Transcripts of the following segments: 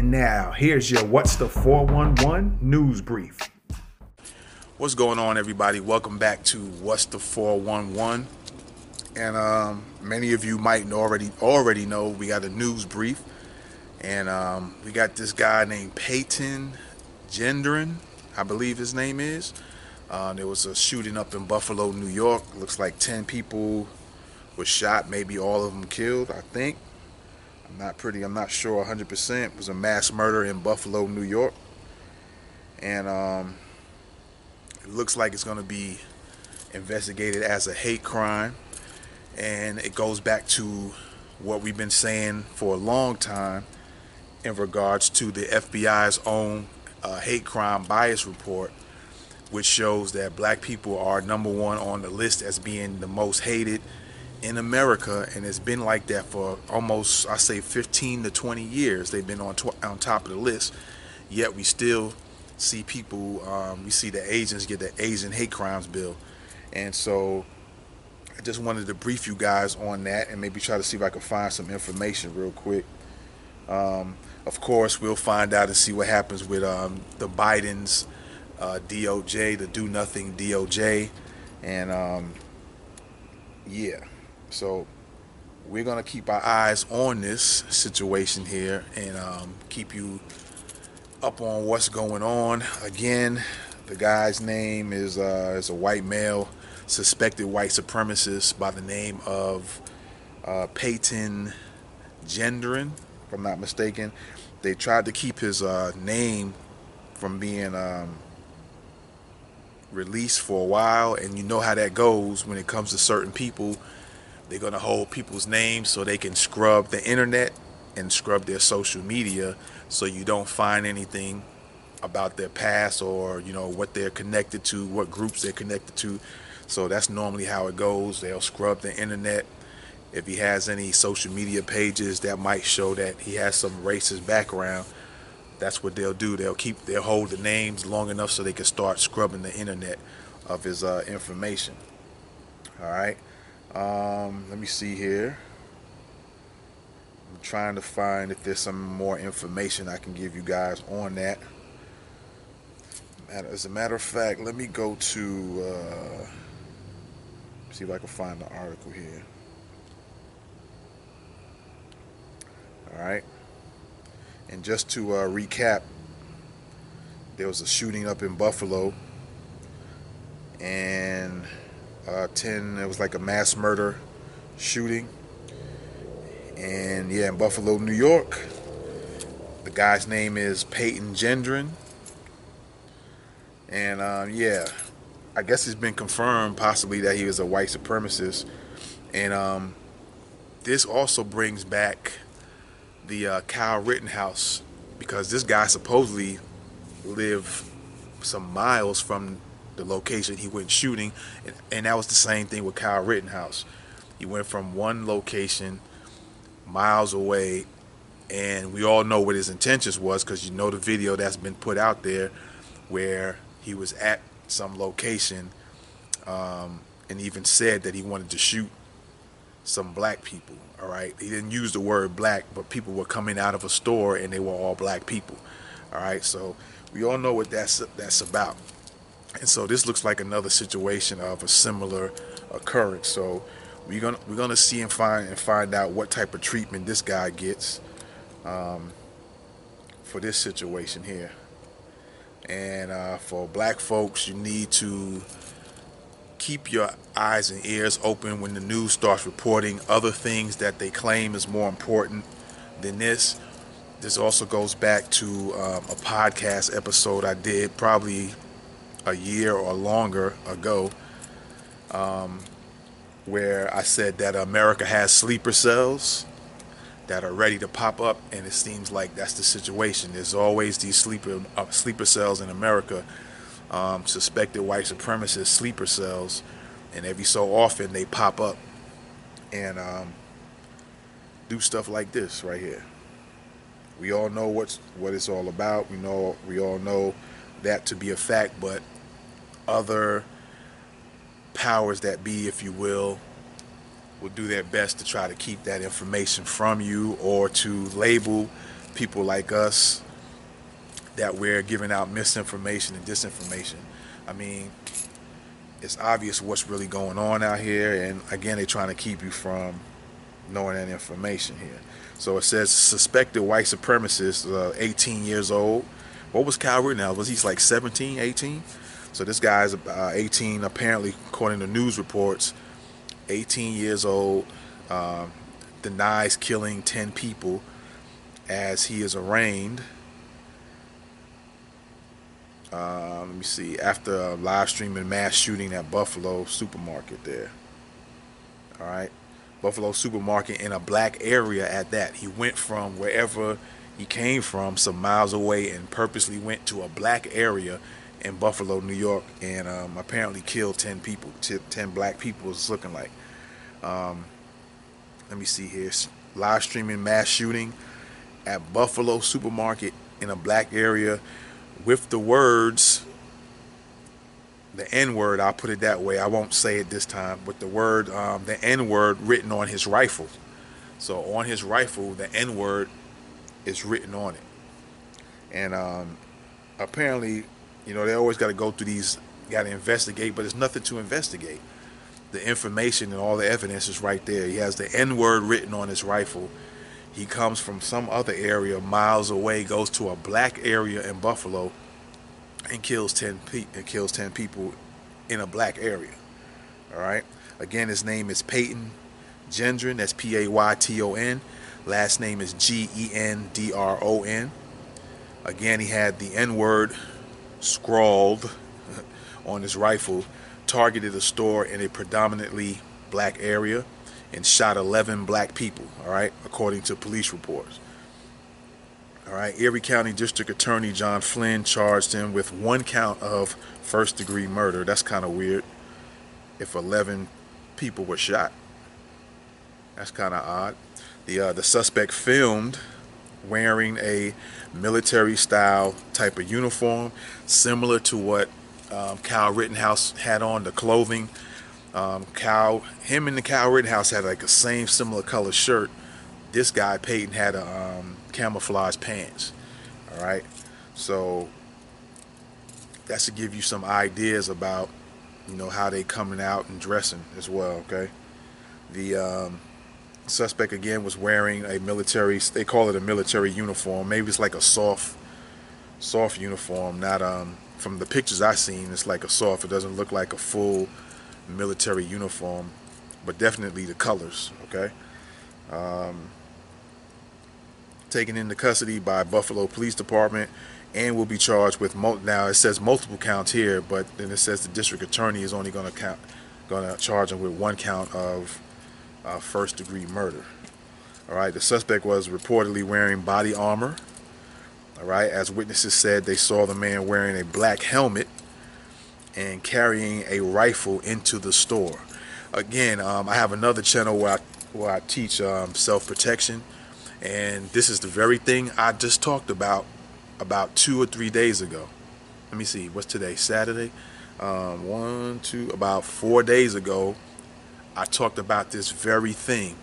And now, here's your What's the 411 news brief. What's going on, everybody? Welcome back to What's the 411. And um, many of you might already already know we got a news brief, and um, we got this guy named Peyton Gendron, I believe his name is. Uh, there was a shooting up in Buffalo, New York. Looks like 10 people were shot, maybe all of them killed, I think. I'm not pretty, I'm not sure 100%. It was a mass murder in Buffalo, New York. And um, it looks like it's going to be investigated as a hate crime. And it goes back to what we've been saying for a long time in regards to the FBI's own uh, hate crime bias report, which shows that black people are number one on the list as being the most hated in America, and it's been like that for almost, I say, 15 to 20 years. They've been on on top of the list. Yet we still see people. Um, we see the Asians get the Asian hate crimes bill, and so I just wanted to brief you guys on that, and maybe try to see if I can find some information real quick. Um, of course, we'll find out and see what happens with um, the Biden's uh, DOJ, the Do Nothing DOJ, and um, yeah. So we're gonna keep our eyes on this situation here and um, keep you up on what's going on. Again, the guy's name is uh, is a white male, suspected white supremacist by the name of uh, Peyton Gendron, if I'm not mistaken. They tried to keep his uh, name from being um, released for a while, and you know how that goes when it comes to certain people they're going to hold people's names so they can scrub the internet and scrub their social media so you don't find anything about their past or you know what they're connected to, what groups they're connected to. So that's normally how it goes. They'll scrub the internet. If he has any social media pages that might show that he has some racist background, that's what they'll do. They'll keep they'll hold the names long enough so they can start scrubbing the internet of his uh, information. All right. Um, let me see here. I'm trying to find if there's some more information I can give you guys on that. As a matter of fact, let me go to uh, see if I can find the article here. All right. And just to uh, recap, there was a shooting up in Buffalo, and uh, 10, it was like a mass murder shooting. And yeah, in Buffalo, New York. The guy's name is Peyton Gendron. And um, yeah, I guess it's been confirmed possibly that he was a white supremacist. And um, this also brings back the uh, Kyle Rittenhouse because this guy supposedly lived some miles from the location he went shooting, and, and that was the same thing with Kyle Rittenhouse. He went from one location miles away, and we all know what his intentions was because you know the video that's been put out there where he was at some location um, and even said that he wanted to shoot some black people. All right, he didn't use the word black, but people were coming out of a store and they were all black people. All right, so we all know what that's that's about. And so this looks like another situation of a similar occurrence. So we're gonna we're gonna see and find and find out what type of treatment this guy gets um, for this situation here. And uh, for black folks, you need to keep your eyes and ears open when the news starts reporting other things that they claim is more important than this. This also goes back to um, a podcast episode I did probably a year or longer ago, um, where I said that America has sleeper cells that are ready to pop up, and it seems like that's the situation. There's always these sleeper uh, sleeper cells in America, um, suspected white supremacist sleeper cells, and every so often they pop up and um, do stuff like this right here. We all know what's what it's all about. We know we all know that to be a fact, but other powers that be, if you will, will do their best to try to keep that information from you or to label people like us that we're giving out misinformation and disinformation. I mean, it's obvious what's really going on out here, and again, they're trying to keep you from knowing that information here. So it says suspected white supremacist, uh, 18 years old. What was Kyle Rittenhouse? Was he like 17, 18? So this guy's uh, 18, apparently, according to news reports, 18 years old, uh, denies killing 10 people as he is arraigned. Uh, let me see. After live streaming mass shooting at Buffalo supermarket there. All right. Buffalo supermarket in a black area at that. He went from wherever he came from, some miles away, and purposely went to a black area in Buffalo, New York, and um, apparently killed 10 people. 10 black people it's looking like. Um, let me see here. Live streaming mass shooting at Buffalo supermarket in a black area with the words the N word, I'll put it that way. I won't say it this time, but the word, um, the N word written on his rifle. So on his rifle, the N word is written on it. And um, apparently, you know, they always got to go through these, got to investigate, but there's nothing to investigate. The information and all the evidence is right there. He has the N word written on his rifle. He comes from some other area miles away, goes to a black area in Buffalo and kills 10 pe- and kills 10 people in a black area. All right. Again, his name is Peyton Gendron. That's P A Y T O N. Last name is G E N D R O N. Again, he had the N word scrawled on his rifle, targeted a store in a predominantly black area, and shot 11 black people, all right, according to police reports. All right, Erie County District Attorney John Flynn charged him with one count of first degree murder. That's kind of weird if 11 people were shot. That's kind of odd. The, uh, the suspect filmed wearing a military style type of uniform, similar to what um, Rittenhouse had on, the clothing. Um, him and the Kyle Rittenhouse had like a same similar color shirt. This guy, Peyton had a um, camouflage pants. All right, so that's to give you some ideas about you know how they coming out and dressing as well. Okay, the um, suspect again was wearing a military. They call it a military uniform. Maybe it's like a soft, soft uniform. Not um from the pictures I've seen, it's like a soft. It doesn't look like a full military uniform, but definitely the colors. Okay. Um, taken into custody by Buffalo Police Department and will be charged with now it says multiple counts here but then it says the district attorney is only going to count going to charge him with one count of uh, first degree murder all right the suspect was reportedly wearing body armor all right as witnesses said they saw the man wearing a black helmet and carrying a rifle into the store again um, I have another channel where I, where I teach um, self-protection and this is the very thing I just talked about about two or three days ago. Let me see, what's today? Saturday? Um, one, two, about four days ago, I talked about this very thing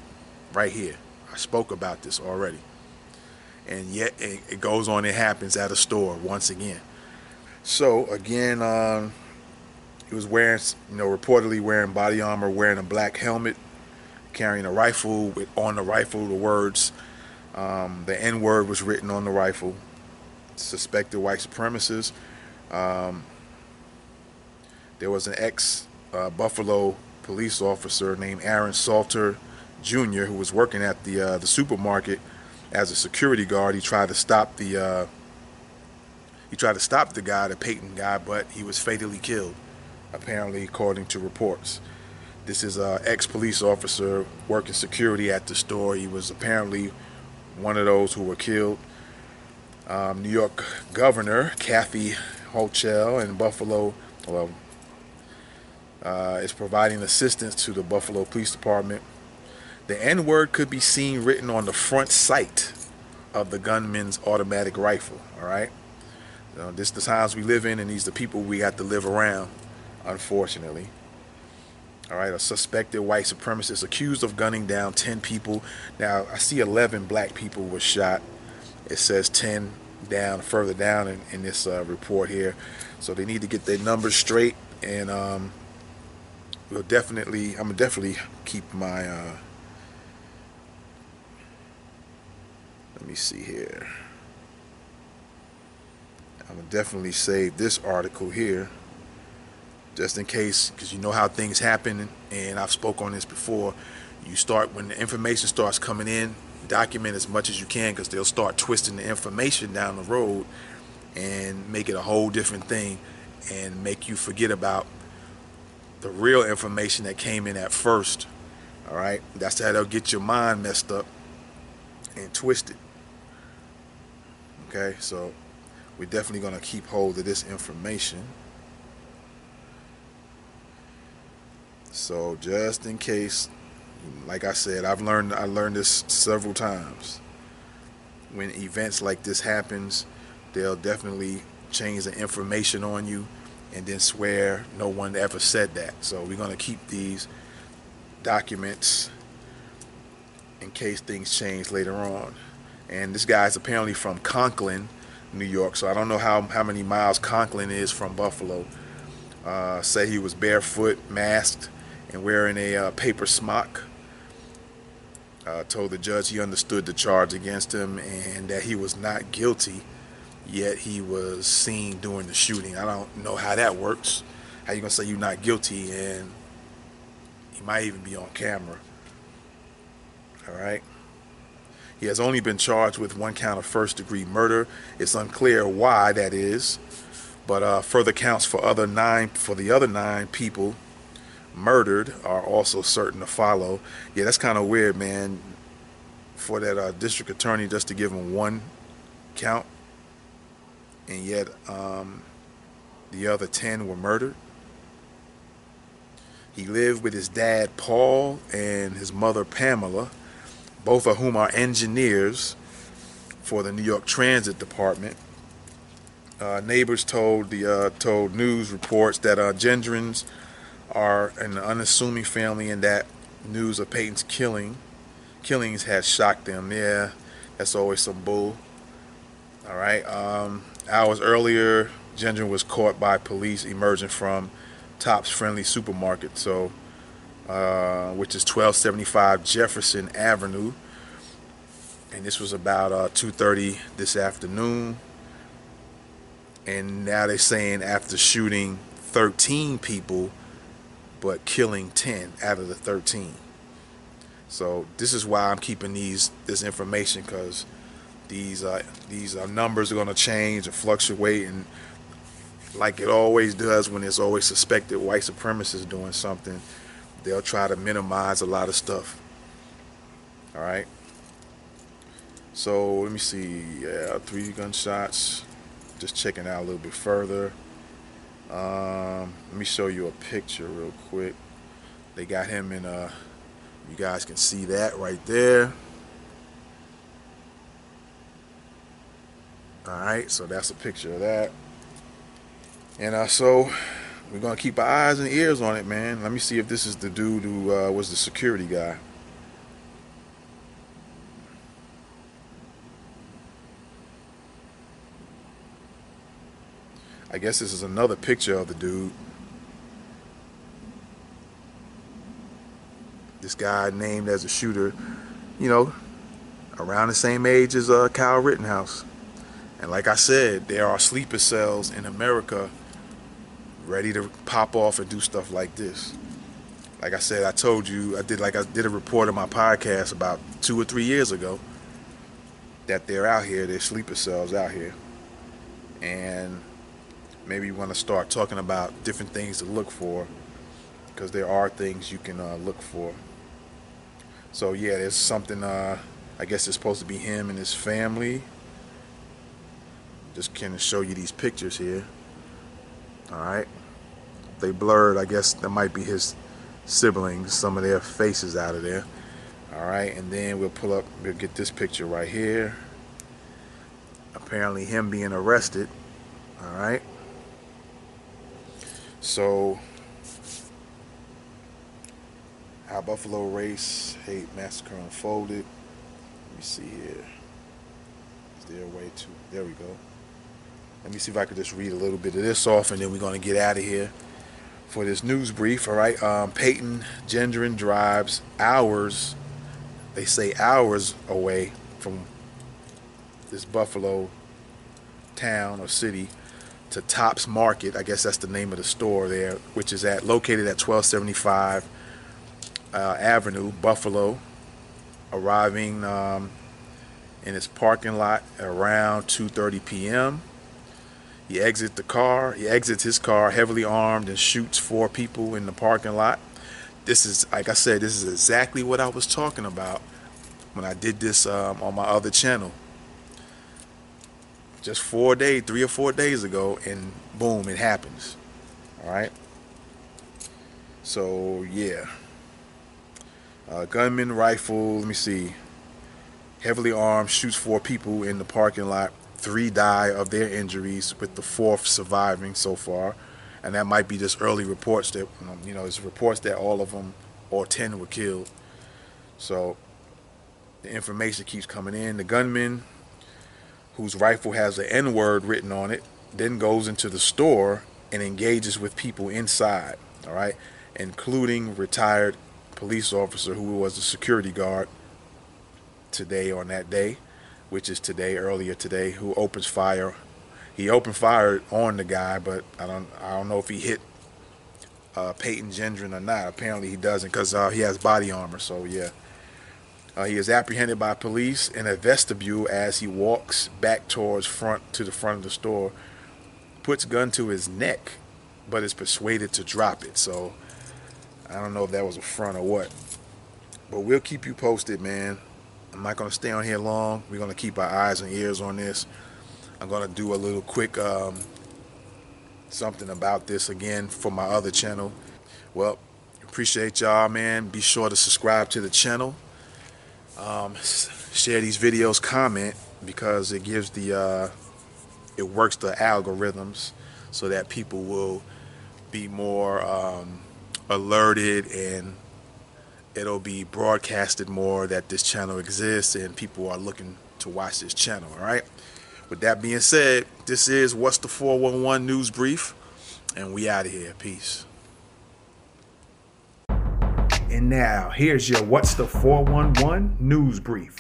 right here. I spoke about this already. And yet it goes on, it happens at a store once again. So, again, um, he was wearing, you know, reportedly wearing body armor, wearing a black helmet, carrying a rifle with on the rifle the words um, the N word was written on the rifle. Suspected white supremacists. Um, there was an ex uh, Buffalo police officer named Aaron Salter Jr. who was working at the uh, the supermarket as a security guard. He tried to stop the uh, he tried to stop the guy, the Peyton guy, but he was fatally killed, apparently, according to reports. This is an ex police officer working security at the store. He was apparently one of those who were killed. Um, New York Governor Kathy Hochul and Buffalo, well, uh, is providing assistance to the Buffalo Police Department. The N word could be seen written on the front sight of the gunman's automatic rifle. All right, so this is the times we live in, and these are the people we have to live around, unfortunately. All right, a suspected white supremacist accused of gunning down 10 people. Now, I see 11 black people were shot it says 10 down further down in, in this uh, report here. So they need to get their numbers straight, and um, we'll definitely, I'm gonna definitely keep my. Uh, let me see here. I'm gonna definitely save this article here, just in case, because you know how things happen, and I've spoke on this before. You start when the information starts coming in, document as much as you can, because they'll start twisting the information down the road and make it a whole different thing, and make you forget about the real information that came in at first. All right, that's how they'll get your mind messed up and twisted. Okay, so we're definitely going to keep hold of this information. So just in case, like I said, I've learned I learned this several times. When events like this happens, they'll definitely change the information on you and then swear no one ever said that. So we're going to keep these documents in case things change later on. And this guy's apparently from Conklin, New York. So I don't know how, how many miles Conklin is from Buffalo. Uh, say he was barefoot, masked, and wearing a uh, paper smock. Uh, told the judge he understood the charge against him and that he was not guilty, yet he was seen during the shooting. I don't know how that works. How you gonna say you're not guilty and he might even be on camera? All right. He has only been charged with one count of first degree murder. It's unclear why that is, but uh, further counts for other nine for the other nine people murdered are also certain to follow. Yeah, that's kind of weird, man. For that uh, district attorney just to give him one count, and yet um, the other ten were murdered. He lived with his dad Paul and his mother Pamela both of whom are engineers for the New York Transit Department. Uh, neighbors told the uh, told news reports that uh, Gendrons are an unassuming family, and that news of Peyton's killing killings has shocked them. Yeah, that's always some bull. All right. Um, hours earlier, Gendron was caught by police emerging from Tops Friendly Supermarket. So uh, which is 1275 Jefferson Avenue. And this was about uh, 2.30 this afternoon. And now they're saying after shooting 13 people, but killing 10 out of the 13. So this is why I'm keeping these this information because these uh, these uh, numbers are going to change and fluctuate and like it always does when there's always suspected white supremacists doing something they'll try to minimize a lot of stuff. All right. So let me see. Yeah, three gunshots. Just checking out a little bit further. Um, let me show you a picture real quick. They got him in a. You guys can see that right there. All right, so that's a picture of that. And uh, so we're gonna keep our eyes and ears on it, man. Let me see if this is the dude who uh, was the security guy. I guess this is another picture of the dude. This guy named as a shooter, you know, around the same age as uh, Kyle Rittenhouse. And like I said, there are sleeper cells in America ready to pop off and do stuff like this. Like I said, I told you, I did like I did a report on my podcast about two or three years ago that they're out here, they're sleeper cells out here. And maybe you want to start talking about different things to look for because there are things you can uh, look for. So yeah, there's something. Uh, I guess it's supposed to be him and his family. Just kind of show you these pictures here. All right. They blurred. I guess that might be his siblings. Some of their faces out of there. All right. And then we'll pull up. We'll get this picture right here. Apparently, him being arrested. All right. So, how Buffalo race hate massacre unfolded. Let me see here. Is there a way to. There we go. Let me see if I could just read a little bit of this off, and then we're gonna get out of here for this news brief. All right. Um, Peyton Gendron drives hours. They say hours away from this Buffalo town or city to Tops Market. I guess that's the name of the store there, which is at located at 1275 uh, Avenue, Buffalo. Arriving um, in its parking lot around 2:30 p.m. He exits the car. He exits his car heavily armed and shoots four people in the parking lot. This is, like I said, this is exactly what I was talking about when I did this um, on my other channel. Just four days, three or four days ago, and boom, it happens. All right. So yeah, uh, gunman rifle. Let me see. Heavily armed, shoots four people in the parking lot. Three die of their injuries, with the fourth surviving so far. And that might be just early reports that, you know, it's reports that all of them or 10 were killed. So the information keeps coming in. The gunman, whose rifle has the N word written on it, then goes into the store and engages with people inside, all right, including retired police officer who was a security guard today on that day, which is today, earlier today, who opens fire. He opened fire on the guy, but I don't I don't know if he hit uh, Peyton Gendron or not. Apparently he doesn't because uh, he has body armor. So yeah. Uh, he is apprehended by police in a vestibule as he walks back towards front to the front of the store, puts gun to his neck, but is persuaded to drop it. So I don't know if that was a front or what. But we'll keep you posted, man. I'm not going to stay on here long. We're going to keep our eyes and ears on this. I'm going to do a little quick um, something about this again for my other channel. Well, appreciate y'all, man. Be sure to subscribe to the channel. Um, share these videos, comment because it gives the uh, it works the algorithms so that people will be more um, alerted and it'll be broadcasted more that this channel exists and people are looking to watch this channel. All right. With that being said, this is what's the 411 news brief, and we out of here. Peace. And now, here's your What's the 411 news brief.